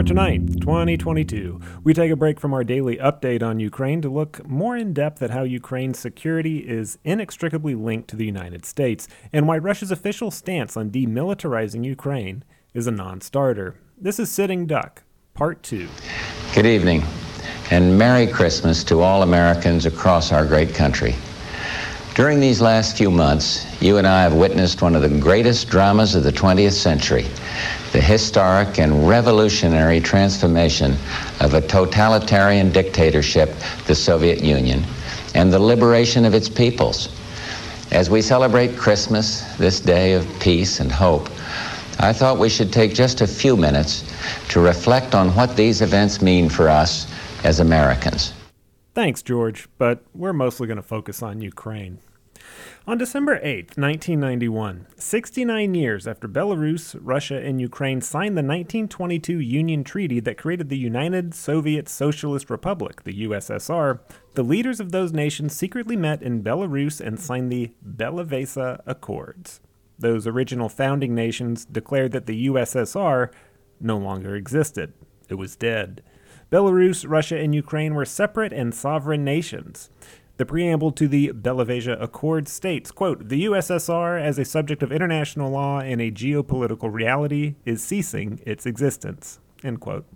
March 9th, 2022. We take a break from our daily update on Ukraine to look more in depth at how Ukraine's security is inextricably linked to the United States and why Russia's official stance on demilitarizing Ukraine is a non starter. This is Sitting Duck, Part 2. Good evening, and Merry Christmas to all Americans across our great country. During these last few months, you and I have witnessed one of the greatest dramas of the 20th century the historic and revolutionary transformation of a totalitarian dictatorship, the Soviet Union, and the liberation of its peoples. As we celebrate Christmas, this day of peace and hope, I thought we should take just a few minutes to reflect on what these events mean for us as Americans. Thanks, George, but we're mostly going to focus on Ukraine. On December 8, 1991, 69 years after Belarus, Russia, and Ukraine signed the 1922 Union Treaty that created the United Soviet Socialist Republic, the USSR, the leaders of those nations secretly met in Belarus and signed the Belovezh Accords. Those original founding nations declared that the USSR no longer existed. It was dead. Belarus, Russia, and Ukraine were separate and sovereign nations. The preamble to the Belovezh Accord states, quote, "The USSR as a subject of international law and a geopolitical reality is ceasing its existence." End quote.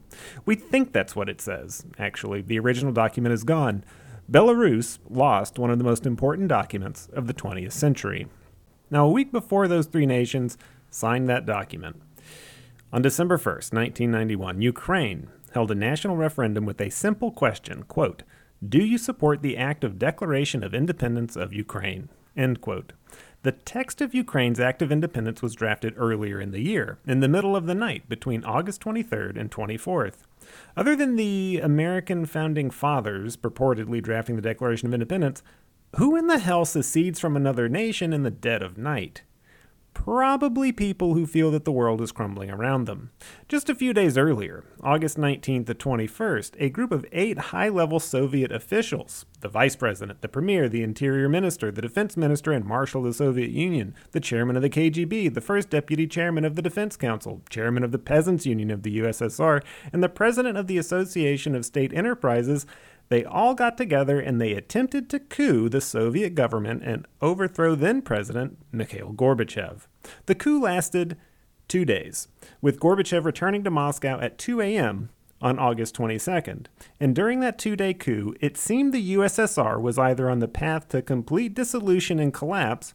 We think that's what it says. Actually, the original document is gone. Belarus lost one of the most important documents of the 20th century. Now, a week before those three nations signed that document, on December 1st, 1991, Ukraine held a national referendum with a simple question, quote, do you support the act of declaration of independence of Ukraine? End quote. The text of Ukraine's Act of Independence was drafted earlier in the year, in the middle of the night between August 23rd and 24th. Other than the American founding fathers purportedly drafting the Declaration of Independence, who in the hell secedes from another nation in the dead of night? Probably people who feel that the world is crumbling around them. Just a few days earlier, August 19th to 21st, a group of eight high level Soviet officials the vice president, the premier, the interior minister, the defense minister and marshal of the Soviet Union, the chairman of the KGB, the first deputy chairman of the Defense Council, chairman of the Peasants Union of the USSR, and the president of the Association of State Enterprises they all got together and they attempted to coup the Soviet government and overthrow then President Mikhail Gorbachev. The coup lasted two days, with Gorbachev returning to Moscow at 2 a.m. on August 22nd. And during that two day coup, it seemed the USSR was either on the path to complete dissolution and collapse,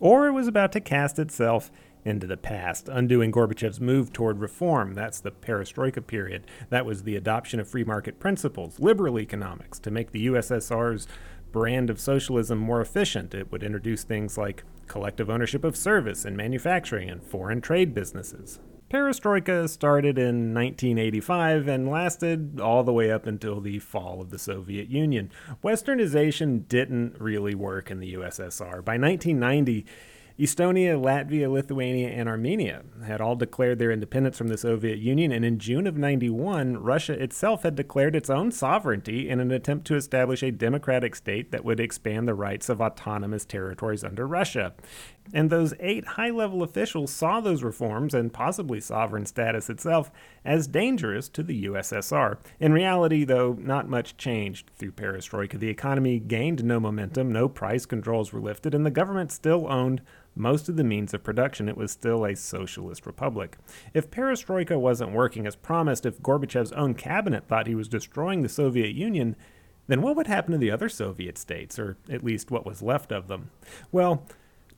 or it was about to cast itself into the past, undoing Gorbachev's move toward reform. That's the perestroika period. That was the adoption of free market principles, liberal economics, to make the USSR's brand of socialism more efficient. It would introduce things like collective ownership of service and manufacturing and foreign trade businesses. Perestroika started in 1985 and lasted all the way up until the fall of the Soviet Union. Westernization didn't really work in the USSR. By 1990, Estonia, Latvia, Lithuania, and Armenia had all declared their independence from the Soviet Union, and in June of 91, Russia itself had declared its own sovereignty in an attempt to establish a democratic state that would expand the rights of autonomous territories under Russia. And those eight high level officials saw those reforms and possibly sovereign status itself as dangerous to the USSR. In reality, though, not much changed through perestroika. The economy gained no momentum, no price controls were lifted, and the government still owned most of the means of production, it was still a socialist republic. If perestroika wasn't working as promised, if Gorbachev's own cabinet thought he was destroying the Soviet Union, then what would happen to the other Soviet states, or at least what was left of them? Well,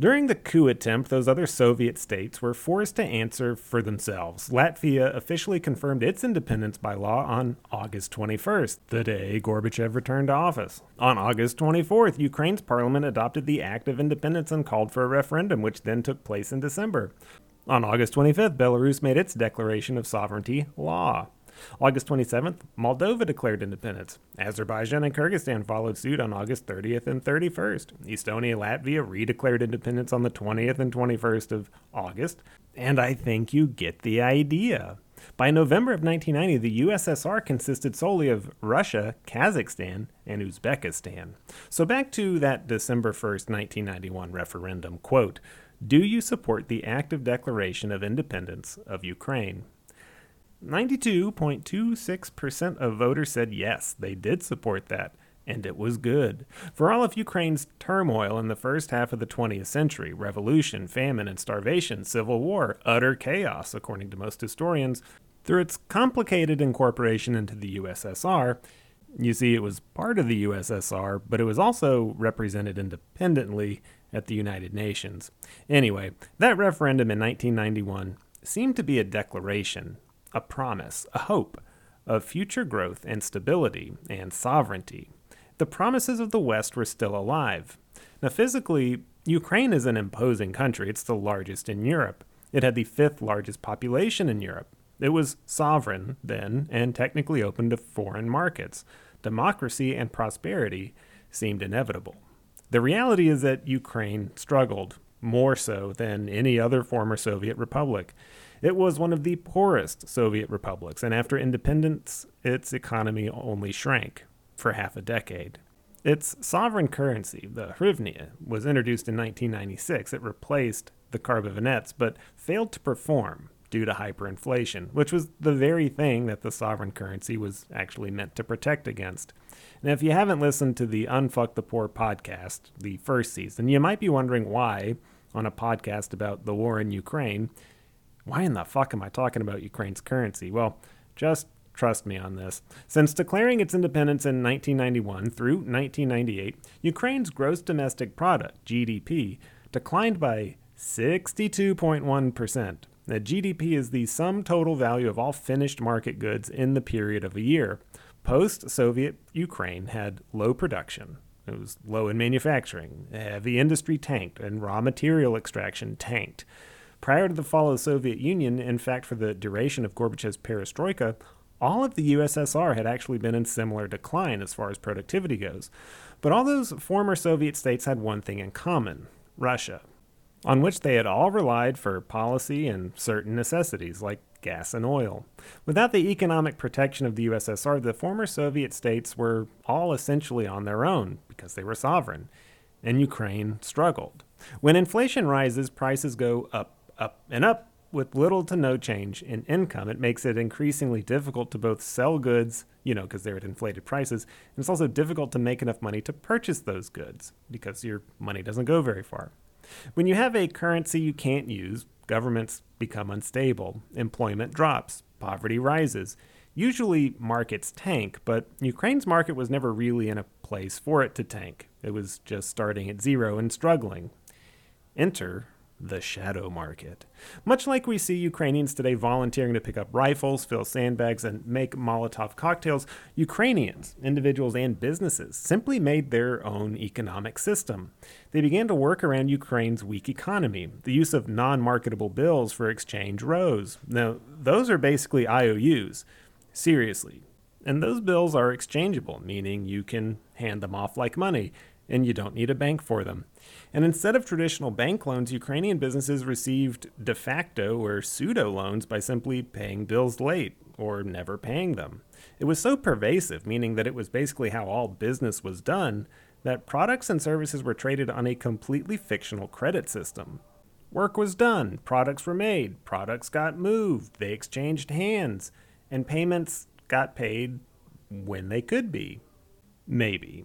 during the coup attempt, those other Soviet states were forced to answer for themselves. Latvia officially confirmed its independence by law on August 21st, the day Gorbachev returned to office. On August 24th, Ukraine's parliament adopted the Act of Independence and called for a referendum, which then took place in December. On August 25th, Belarus made its declaration of sovereignty law. August 27th, Moldova declared independence. Azerbaijan and Kyrgyzstan followed suit on August 30th and 31st. Estonia and Latvia redeclared independence on the 20th and 21st of August. And I think you get the idea. By November of 1990, the USSR consisted solely of Russia, Kazakhstan, and Uzbekistan. So back to that December 1st, 1991 referendum quote, Do you support the active declaration of independence of Ukraine? 92.26% of voters said yes, they did support that, and it was good. For all of Ukraine's turmoil in the first half of the 20th century revolution, famine, and starvation, civil war, utter chaos, according to most historians through its complicated incorporation into the USSR, you see, it was part of the USSR, but it was also represented independently at the United Nations. Anyway, that referendum in 1991 seemed to be a declaration, a promise, a hope of future growth and stability and sovereignty. The promises of the West were still alive. Now, physically, Ukraine is an imposing country. It's the largest in Europe. It had the fifth largest population in Europe. It was sovereign then and technically open to foreign markets. Democracy and prosperity seemed inevitable. The reality is that Ukraine struggled more so than any other former Soviet republic. It was one of the poorest Soviet republics, and after independence, its economy only shrank for half a decade. Its sovereign currency, the hryvnia, was introduced in 1996. It replaced the kvartalets, but failed to perform due to hyperinflation, which was the very thing that the sovereign currency was actually meant to protect against. Now, if you haven't listened to the Unfuck the Poor podcast, the first season, you might be wondering why, on a podcast about the war in Ukraine, why in the fuck am I talking about Ukraine's currency? Well, just trust me on this. Since declaring its independence in 1991 through 1998, Ukraine's gross domestic product, GDP, declined by 62.1%. The GDP is the sum total value of all finished market goods in the period of a year. Post Soviet Ukraine had low production. It was low in manufacturing. Heavy industry tanked, and raw material extraction tanked. Prior to the fall of the Soviet Union, in fact, for the duration of Gorbachev's perestroika, all of the USSR had actually been in similar decline as far as productivity goes. But all those former Soviet states had one thing in common Russia on which they had all relied for policy and certain necessities like gas and oil. Without the economic protection of the USSR, the former Soviet states were all essentially on their own because they were sovereign, and Ukraine struggled. When inflation rises, prices go up, up, and up with little to no change in income. It makes it increasingly difficult to both sell goods, you know, because they're at inflated prices, and it's also difficult to make enough money to purchase those goods because your money doesn't go very far. When you have a currency you can't use, governments become unstable, employment drops, poverty rises. Usually markets tank, but Ukraine's market was never really in a place for it to tank. It was just starting at zero and struggling. Enter the shadow market. Much like we see Ukrainians today volunteering to pick up rifles, fill sandbags, and make Molotov cocktails, Ukrainians, individuals and businesses, simply made their own economic system. They began to work around Ukraine's weak economy. The use of non marketable bills for exchange rose. Now, those are basically IOUs. Seriously. And those bills are exchangeable, meaning you can hand them off like money, and you don't need a bank for them. And instead of traditional bank loans, Ukrainian businesses received de facto or pseudo loans by simply paying bills late or never paying them. It was so pervasive, meaning that it was basically how all business was done, that products and services were traded on a completely fictional credit system. Work was done, products were made, products got moved, they exchanged hands, and payments got paid when they could be. Maybe.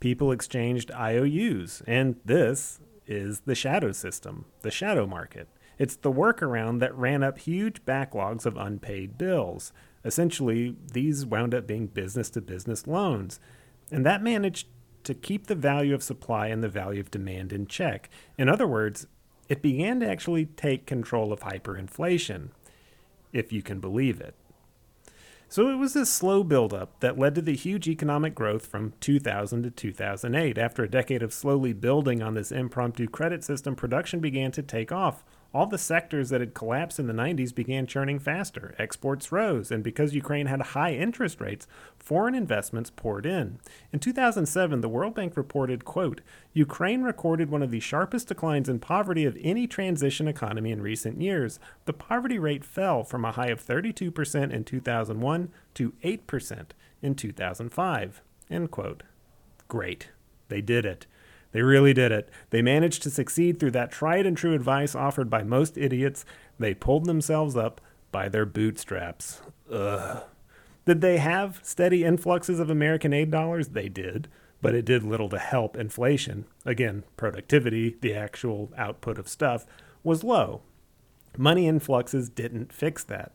People exchanged IOUs, and this is the shadow system, the shadow market. It's the workaround that ran up huge backlogs of unpaid bills. Essentially, these wound up being business to business loans. And that managed to keep the value of supply and the value of demand in check. In other words, it began to actually take control of hyperinflation, if you can believe it. So it was this slow buildup that led to the huge economic growth from 2000 to 2008. After a decade of slowly building on this impromptu credit system, production began to take off. All the sectors that had collapsed in the 90s began churning faster. Exports rose, and because Ukraine had high interest rates, foreign investments poured in. In 2007, the World Bank reported, quote, Ukraine recorded one of the sharpest declines in poverty of any transition economy in recent years. The poverty rate fell from a high of 32% in 2001 to 8% in 2005. End quote. Great. They did it. They really did it. They managed to succeed through that tried and true advice offered by most idiots. They pulled themselves up by their bootstraps. Ugh. Did they have steady influxes of American aid dollars? They did, but it did little to help inflation. Again, productivity, the actual output of stuff, was low. Money influxes didn't fix that.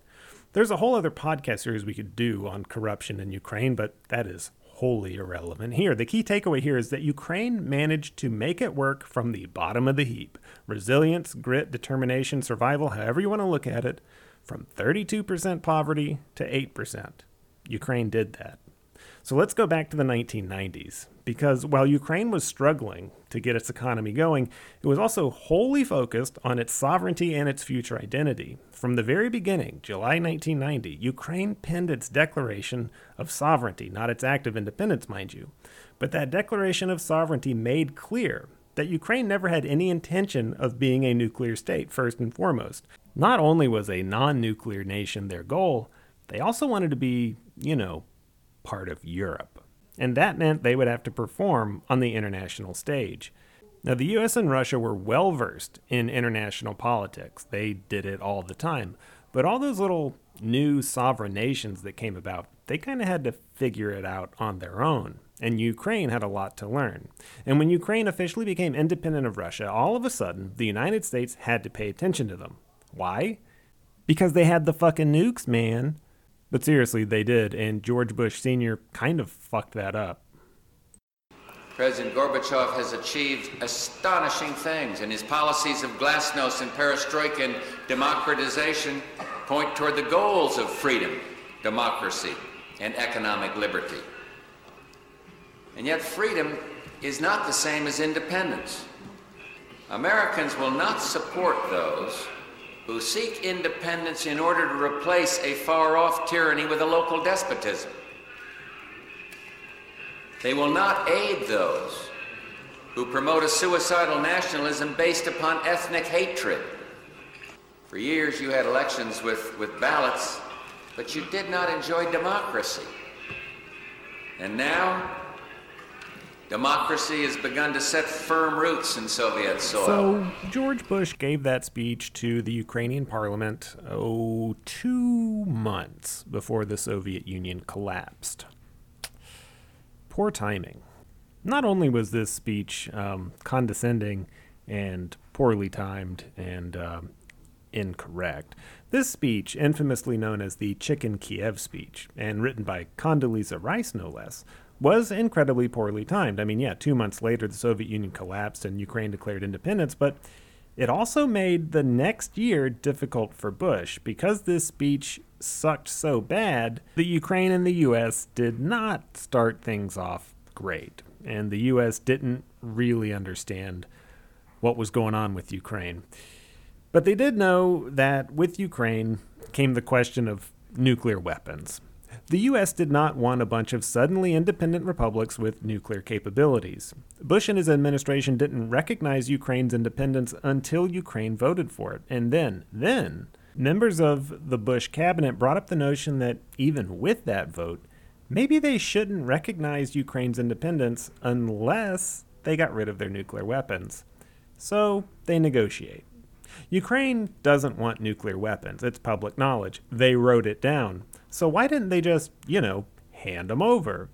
There's a whole other podcast series we could do on corruption in Ukraine, but that is wholly irrelevant here. The key takeaway here is that Ukraine managed to make it work from the bottom of the heap. Resilience, grit, determination, survival, however you want to look at it, from 32% poverty to 8%. Ukraine did that. So let's go back to the 1990s, because while Ukraine was struggling to get its economy going, it was also wholly focused on its sovereignty and its future identity. From the very beginning, July 1990, Ukraine penned its declaration of sovereignty, not its act of independence, mind you. But that declaration of sovereignty made clear that Ukraine never had any intention of being a nuclear state, first and foremost. Not only was a non nuclear nation their goal, they also wanted to be, you know, part of Europe. And that meant they would have to perform on the international stage. Now, the US and Russia were well versed in international politics. They did it all the time. But all those little new sovereign nations that came about, they kind of had to figure it out on their own. And Ukraine had a lot to learn. And when Ukraine officially became independent of Russia, all of a sudden, the United States had to pay attention to them. Why? Because they had the fucking nukes, man. But seriously, they did, and George Bush Sr. kind of fucked that up. President Gorbachev has achieved astonishing things, and his policies of glasnost and perestroika and democratization point toward the goals of freedom, democracy, and economic liberty. And yet, freedom is not the same as independence. Americans will not support those who seek independence in order to replace a far off tyranny with a local despotism. They will not aid those who promote a suicidal nationalism based upon ethnic hatred. For years, you had elections with, with ballots, but you did not enjoy democracy. And now, Democracy has begun to set firm roots in Soviet soil. So, George Bush gave that speech to the Ukrainian parliament, oh, two months before the Soviet Union collapsed. Poor timing. Not only was this speech um, condescending and poorly timed and um, incorrect, this speech, infamously known as the Chicken Kiev speech, and written by Condoleezza Rice no less, was incredibly poorly timed. I mean, yeah, two months later, the Soviet Union collapsed and Ukraine declared independence, but it also made the next year difficult for Bush. Because this speech sucked so bad, the Ukraine and the U.S. did not start things off great. And the U.S. didn't really understand what was going on with Ukraine. But they did know that with Ukraine came the question of nuclear weapons. The U.S. did not want a bunch of suddenly independent republics with nuclear capabilities. Bush and his administration didn't recognize Ukraine's independence until Ukraine voted for it. And then, then, members of the Bush cabinet brought up the notion that even with that vote, maybe they shouldn't recognize Ukraine's independence unless they got rid of their nuclear weapons. So they negotiate. Ukraine doesn't want nuclear weapons. It's public knowledge. They wrote it down. So why didn't they just, you know, hand them over?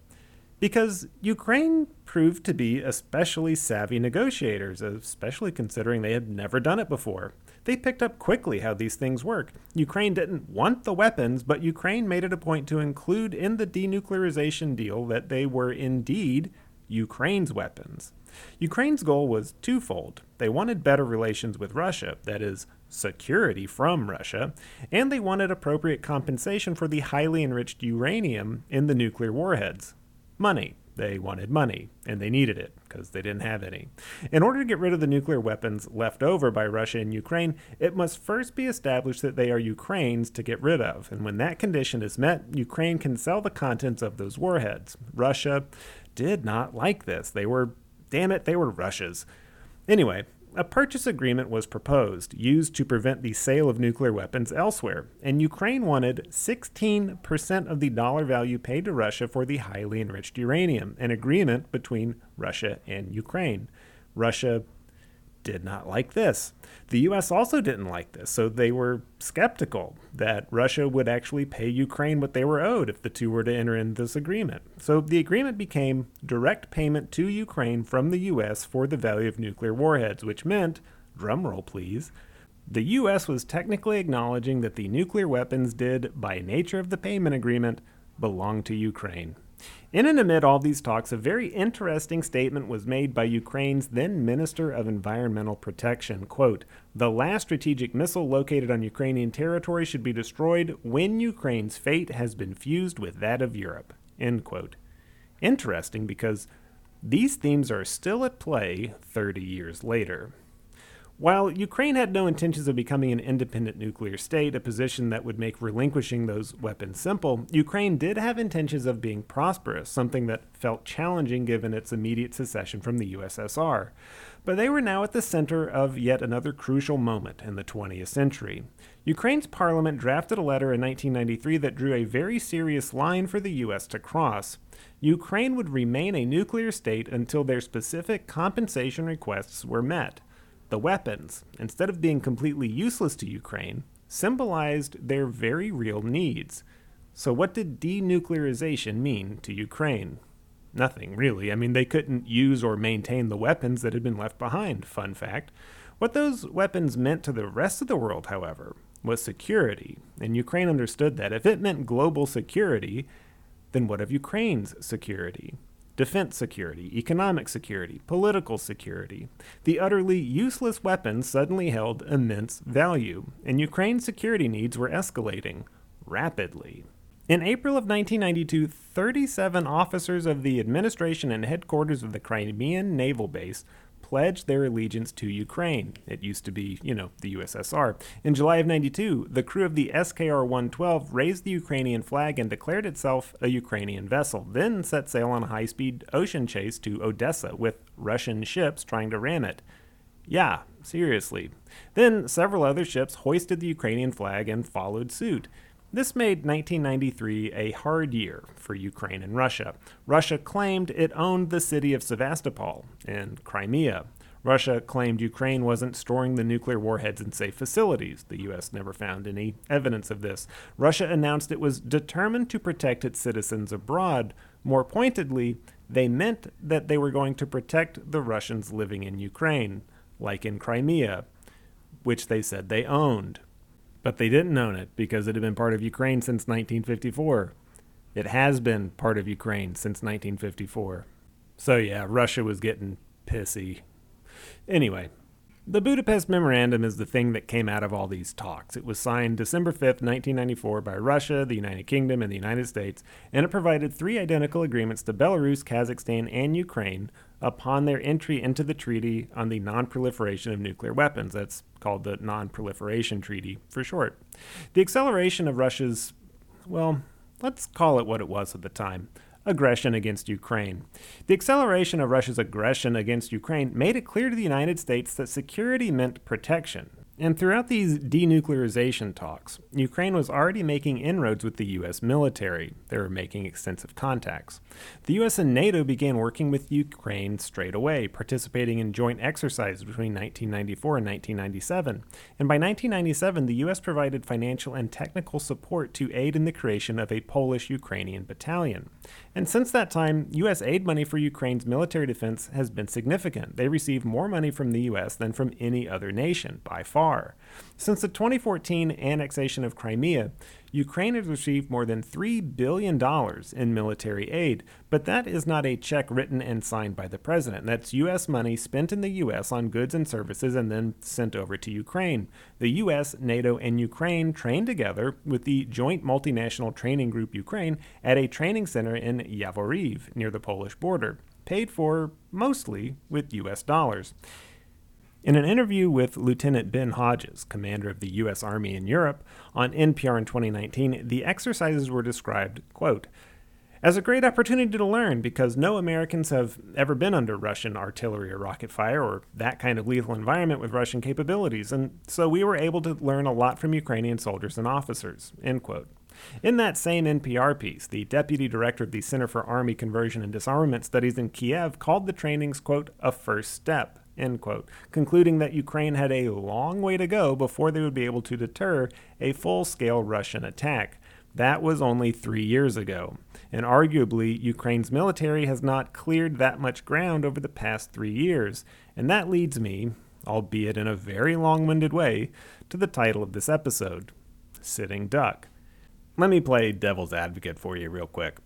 Because Ukraine proved to be especially savvy negotiators, especially considering they had never done it before. They picked up quickly how these things work. Ukraine didn't want the weapons, but Ukraine made it a point to include in the denuclearization deal that they were indeed Ukraine's weapons. Ukraine's goal was twofold. They wanted better relations with Russia, that is, security from Russia, and they wanted appropriate compensation for the highly enriched uranium in the nuclear warheads. Money. They wanted money, and they needed it because they didn't have any. In order to get rid of the nuclear weapons left over by Russia and Ukraine, it must first be established that they are Ukraine's to get rid of. And when that condition is met, Ukraine can sell the contents of those warheads. Russia did not like this. They were Damn it, they were Russia's. Anyway, a purchase agreement was proposed, used to prevent the sale of nuclear weapons elsewhere, and Ukraine wanted 16% of the dollar value paid to Russia for the highly enriched uranium, an agreement between Russia and Ukraine. Russia did not like this. The US also didn't like this, so they were skeptical that Russia would actually pay Ukraine what they were owed if the two were to enter into this agreement. So the agreement became direct payment to Ukraine from the US for the value of nuclear warheads, which meant, drumroll please, the US was technically acknowledging that the nuclear weapons did, by nature of the payment agreement, belong to Ukraine. In and amid all these talks, a very interesting statement was made by Ukraine's then Minister of Environmental Protection. Quote, the last strategic missile located on Ukrainian territory should be destroyed when Ukraine's fate has been fused with that of Europe. End quote. Interesting because these themes are still at play 30 years later. While Ukraine had no intentions of becoming an independent nuclear state, a position that would make relinquishing those weapons simple, Ukraine did have intentions of being prosperous, something that felt challenging given its immediate secession from the USSR. But they were now at the center of yet another crucial moment in the 20th century. Ukraine's parliament drafted a letter in 1993 that drew a very serious line for the US to cross. Ukraine would remain a nuclear state until their specific compensation requests were met. The weapons, instead of being completely useless to Ukraine, symbolized their very real needs. So, what did denuclearization mean to Ukraine? Nothing, really. I mean, they couldn't use or maintain the weapons that had been left behind, fun fact. What those weapons meant to the rest of the world, however, was security, and Ukraine understood that. If it meant global security, then what of Ukraine's security? Defense security, economic security, political security. The utterly useless weapons suddenly held immense value, and Ukraine's security needs were escalating rapidly. In April of 1992, 37 officers of the administration and headquarters of the Crimean Naval Base pledged their allegiance to Ukraine. It used to be, you know, the USSR. In July of 92, the crew of the SKR 112 raised the Ukrainian flag and declared itself a Ukrainian vessel, then set sail on a high speed ocean chase to Odessa with Russian ships trying to ram it. Yeah, seriously. Then several other ships hoisted the Ukrainian flag and followed suit. This made 1993 a hard year for Ukraine and Russia. Russia claimed it owned the city of Sevastopol in Crimea. Russia claimed Ukraine wasn't storing the nuclear warheads in safe facilities. The U.S. never found any evidence of this. Russia announced it was determined to protect its citizens abroad. More pointedly, they meant that they were going to protect the Russians living in Ukraine, like in Crimea, which they said they owned. But they didn't own it because it had been part of Ukraine since 1954. It has been part of Ukraine since 1954. So, yeah, Russia was getting pissy. Anyway, the Budapest Memorandum is the thing that came out of all these talks. It was signed December 5th, 1994, by Russia, the United Kingdom, and the United States, and it provided three identical agreements to Belarus, Kazakhstan, and Ukraine upon their entry into the Treaty on the Non Proliferation of Nuclear Weapons. That's called the Non Proliferation Treaty for short. The acceleration of Russia's, well, let's call it what it was at the time aggression against Ukraine. The acceleration of Russia's aggression against Ukraine made it clear to the United States that security meant protection. And throughout these denuclearization talks, Ukraine was already making inroads with the U.S. military. They were making extensive contacts. The U.S. and NATO began working with Ukraine straight away, participating in joint exercises between 1994 and 1997. And by 1997, the U.S. provided financial and technical support to aid in the creation of a Polish Ukrainian battalion. And since that time, U.S. aid money for Ukraine's military defense has been significant. They receive more money from the U.S. than from any other nation, by far. Since the 2014 annexation of Crimea, Ukraine has received more than $3 billion in military aid, but that is not a check written and signed by the president. That's U.S. money spent in the U.S. on goods and services and then sent over to Ukraine. The U.S., NATO, and Ukraine trained together with the Joint Multinational Training Group Ukraine at a training center in Yavoriv near the Polish border, paid for mostly with U.S. dollars. In an interview with Lieutenant Ben Hodges, commander of the U.S. Army in Europe, on NPR in 2019, the exercises were described, quote, as a great opportunity to learn because no Americans have ever been under Russian artillery or rocket fire or that kind of lethal environment with Russian capabilities, and so we were able to learn a lot from Ukrainian soldiers and officers. End quote. In that same NPR piece, the deputy director of the Center for Army Conversion and Disarmament Studies in Kiev called the trainings, quote, a first step end quote, concluding that Ukraine had a long way to go before they would be able to deter a full scale Russian attack. That was only three years ago, and arguably, Ukraine's military has not cleared that much ground over the past three years, and that leads me, albeit in a very long winded way, to the title of this episode Sitting Duck. Let me play devil's advocate for you real quick.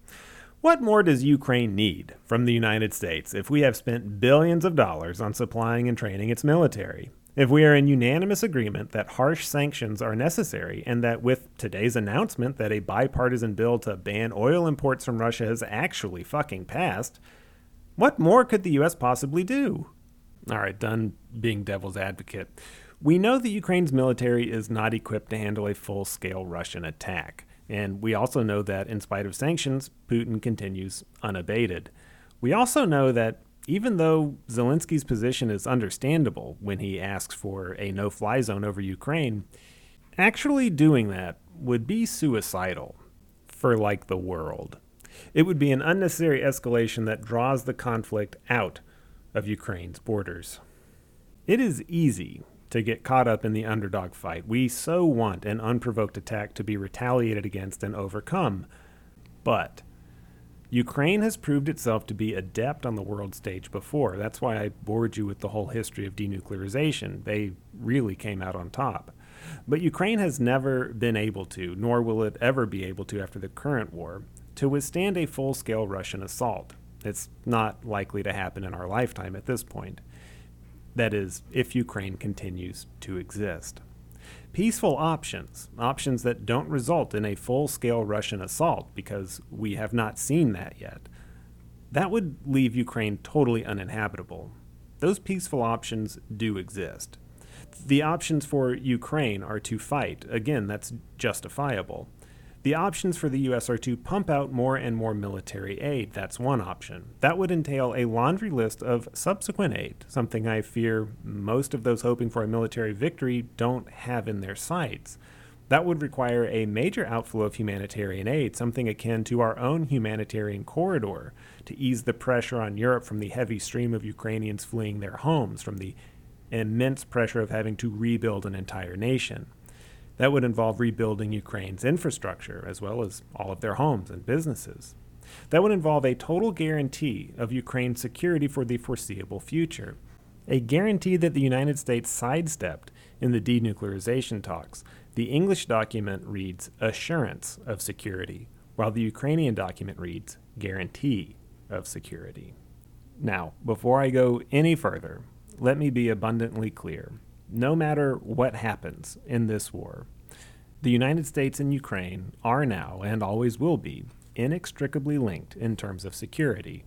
What more does Ukraine need from the United States if we have spent billions of dollars on supplying and training its military? If we are in unanimous agreement that harsh sanctions are necessary, and that with today's announcement that a bipartisan bill to ban oil imports from Russia has actually fucking passed, what more could the US possibly do? All right, done being devil's advocate. We know that Ukraine's military is not equipped to handle a full scale Russian attack. And we also know that, in spite of sanctions, Putin continues unabated. We also know that even though Zelensky's position is understandable when he asks for a no fly zone over Ukraine, actually doing that would be suicidal for, like, the world. It would be an unnecessary escalation that draws the conflict out of Ukraine's borders. It is easy to get caught up in the underdog fight. We so want an unprovoked attack to be retaliated against and overcome. But Ukraine has proved itself to be adept on the world stage before. That's why I bored you with the whole history of denuclearization. They really came out on top. But Ukraine has never been able to, nor will it ever be able to after the current war, to withstand a full scale Russian assault. It's not likely to happen in our lifetime at this point. That is, if Ukraine continues to exist. Peaceful options, options that don't result in a full scale Russian assault, because we have not seen that yet, that would leave Ukraine totally uninhabitable. Those peaceful options do exist. The options for Ukraine are to fight. Again, that's justifiable. The options for the U.S. are to pump out more and more military aid. That's one option. That would entail a laundry list of subsequent aid, something I fear most of those hoping for a military victory don't have in their sights. That would require a major outflow of humanitarian aid, something akin to our own humanitarian corridor, to ease the pressure on Europe from the heavy stream of Ukrainians fleeing their homes, from the immense pressure of having to rebuild an entire nation. That would involve rebuilding Ukraine's infrastructure, as well as all of their homes and businesses. That would involve a total guarantee of Ukraine's security for the foreseeable future, a guarantee that the United States sidestepped in the denuclearization talks. The English document reads assurance of security, while the Ukrainian document reads guarantee of security. Now, before I go any further, let me be abundantly clear no matter what happens in this war, the United States and Ukraine are now, and always will be, inextricably linked in terms of security,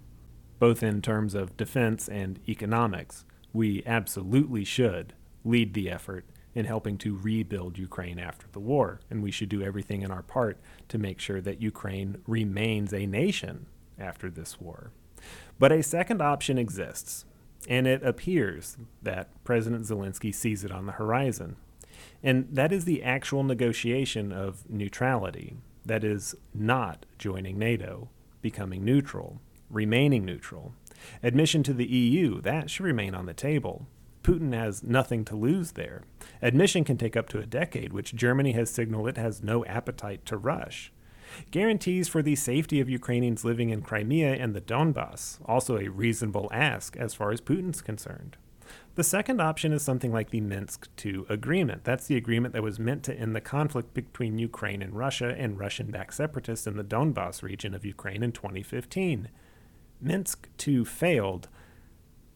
both in terms of defense and economics. We absolutely should lead the effort in helping to rebuild Ukraine after the war, and we should do everything in our part to make sure that Ukraine remains a nation after this war. But a second option exists, and it appears that President Zelensky sees it on the horizon. And that is the actual negotiation of neutrality. That is, not joining NATO, becoming neutral, remaining neutral. Admission to the EU, that should remain on the table. Putin has nothing to lose there. Admission can take up to a decade, which Germany has signaled it has no appetite to rush. Guarantees for the safety of Ukrainians living in Crimea and the Donbass, also a reasonable ask as far as Putin's concerned. The second option is something like the Minsk II agreement. That's the agreement that was meant to end the conflict between Ukraine and Russia and Russian backed separatists in the Donbass region of Ukraine in 2015. Minsk II failed,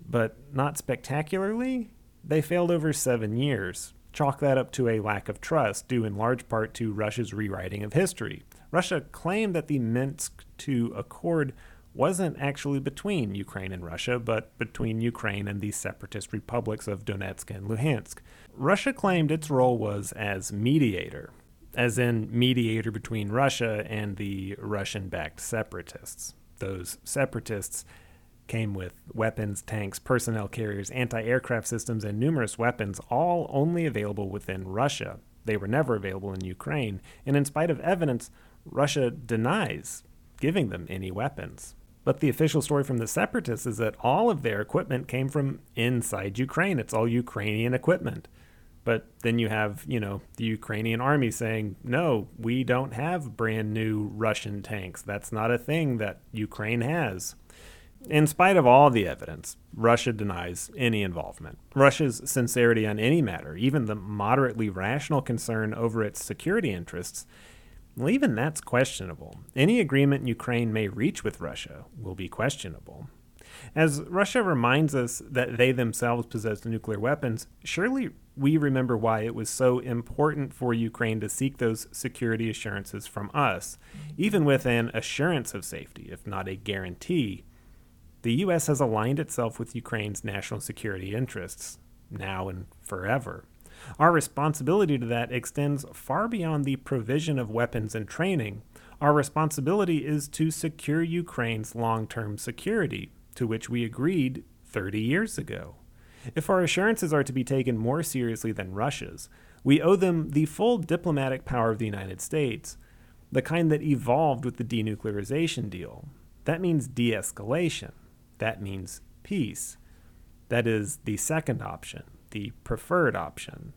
but not spectacularly. They failed over seven years. Chalk that up to a lack of trust, due in large part to Russia's rewriting of history. Russia claimed that the Minsk II Accord wasn't actually between Ukraine and Russia, but between Ukraine and the separatist republics of Donetsk and Luhansk. Russia claimed its role was as mediator, as in mediator between Russia and the Russian backed separatists. Those separatists came with weapons, tanks, personnel carriers, anti aircraft systems, and numerous weapons, all only available within Russia. They were never available in Ukraine, and in spite of evidence, Russia denies giving them any weapons. But the official story from the separatists is that all of their equipment came from inside Ukraine. It's all Ukrainian equipment. But then you have, you know, the Ukrainian army saying, no, we don't have brand new Russian tanks. That's not a thing that Ukraine has. In spite of all the evidence, Russia denies any involvement. Russia's sincerity on any matter, even the moderately rational concern over its security interests, well, even that's questionable. Any agreement Ukraine may reach with Russia will be questionable. As Russia reminds us that they themselves possess nuclear weapons, surely we remember why it was so important for Ukraine to seek those security assurances from us, even with an assurance of safety, if not a guarantee. The U.S. has aligned itself with Ukraine's national security interests, now and forever. Our responsibility to that extends far beyond the provision of weapons and training. Our responsibility is to secure Ukraine's long term security, to which we agreed 30 years ago. If our assurances are to be taken more seriously than Russia's, we owe them the full diplomatic power of the United States, the kind that evolved with the denuclearization deal. That means de escalation. That means peace. That is the second option the preferred option.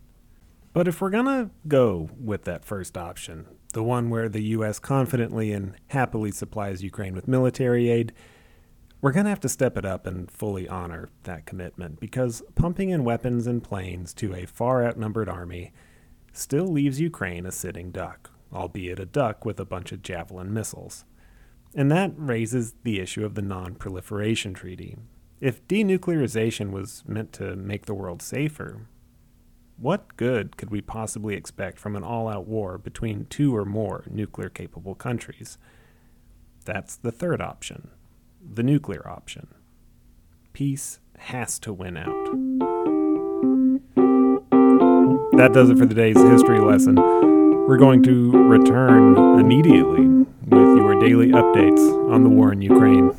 But if we're going to go with that first option, the one where the U.S. confidently and happily supplies Ukraine with military aid, we're going to have to step it up and fully honor that commitment because pumping in weapons and planes to a far outnumbered army still leaves Ukraine a sitting duck, albeit a duck with a bunch of javelin missiles. And that raises the issue of the Non Proliferation Treaty, if denuclearization was meant to make the world safer, what good could we possibly expect from an all out war between two or more nuclear capable countries? That's the third option, the nuclear option. Peace has to win out. That does it for today's history lesson. We're going to return immediately with your daily updates on the war in Ukraine.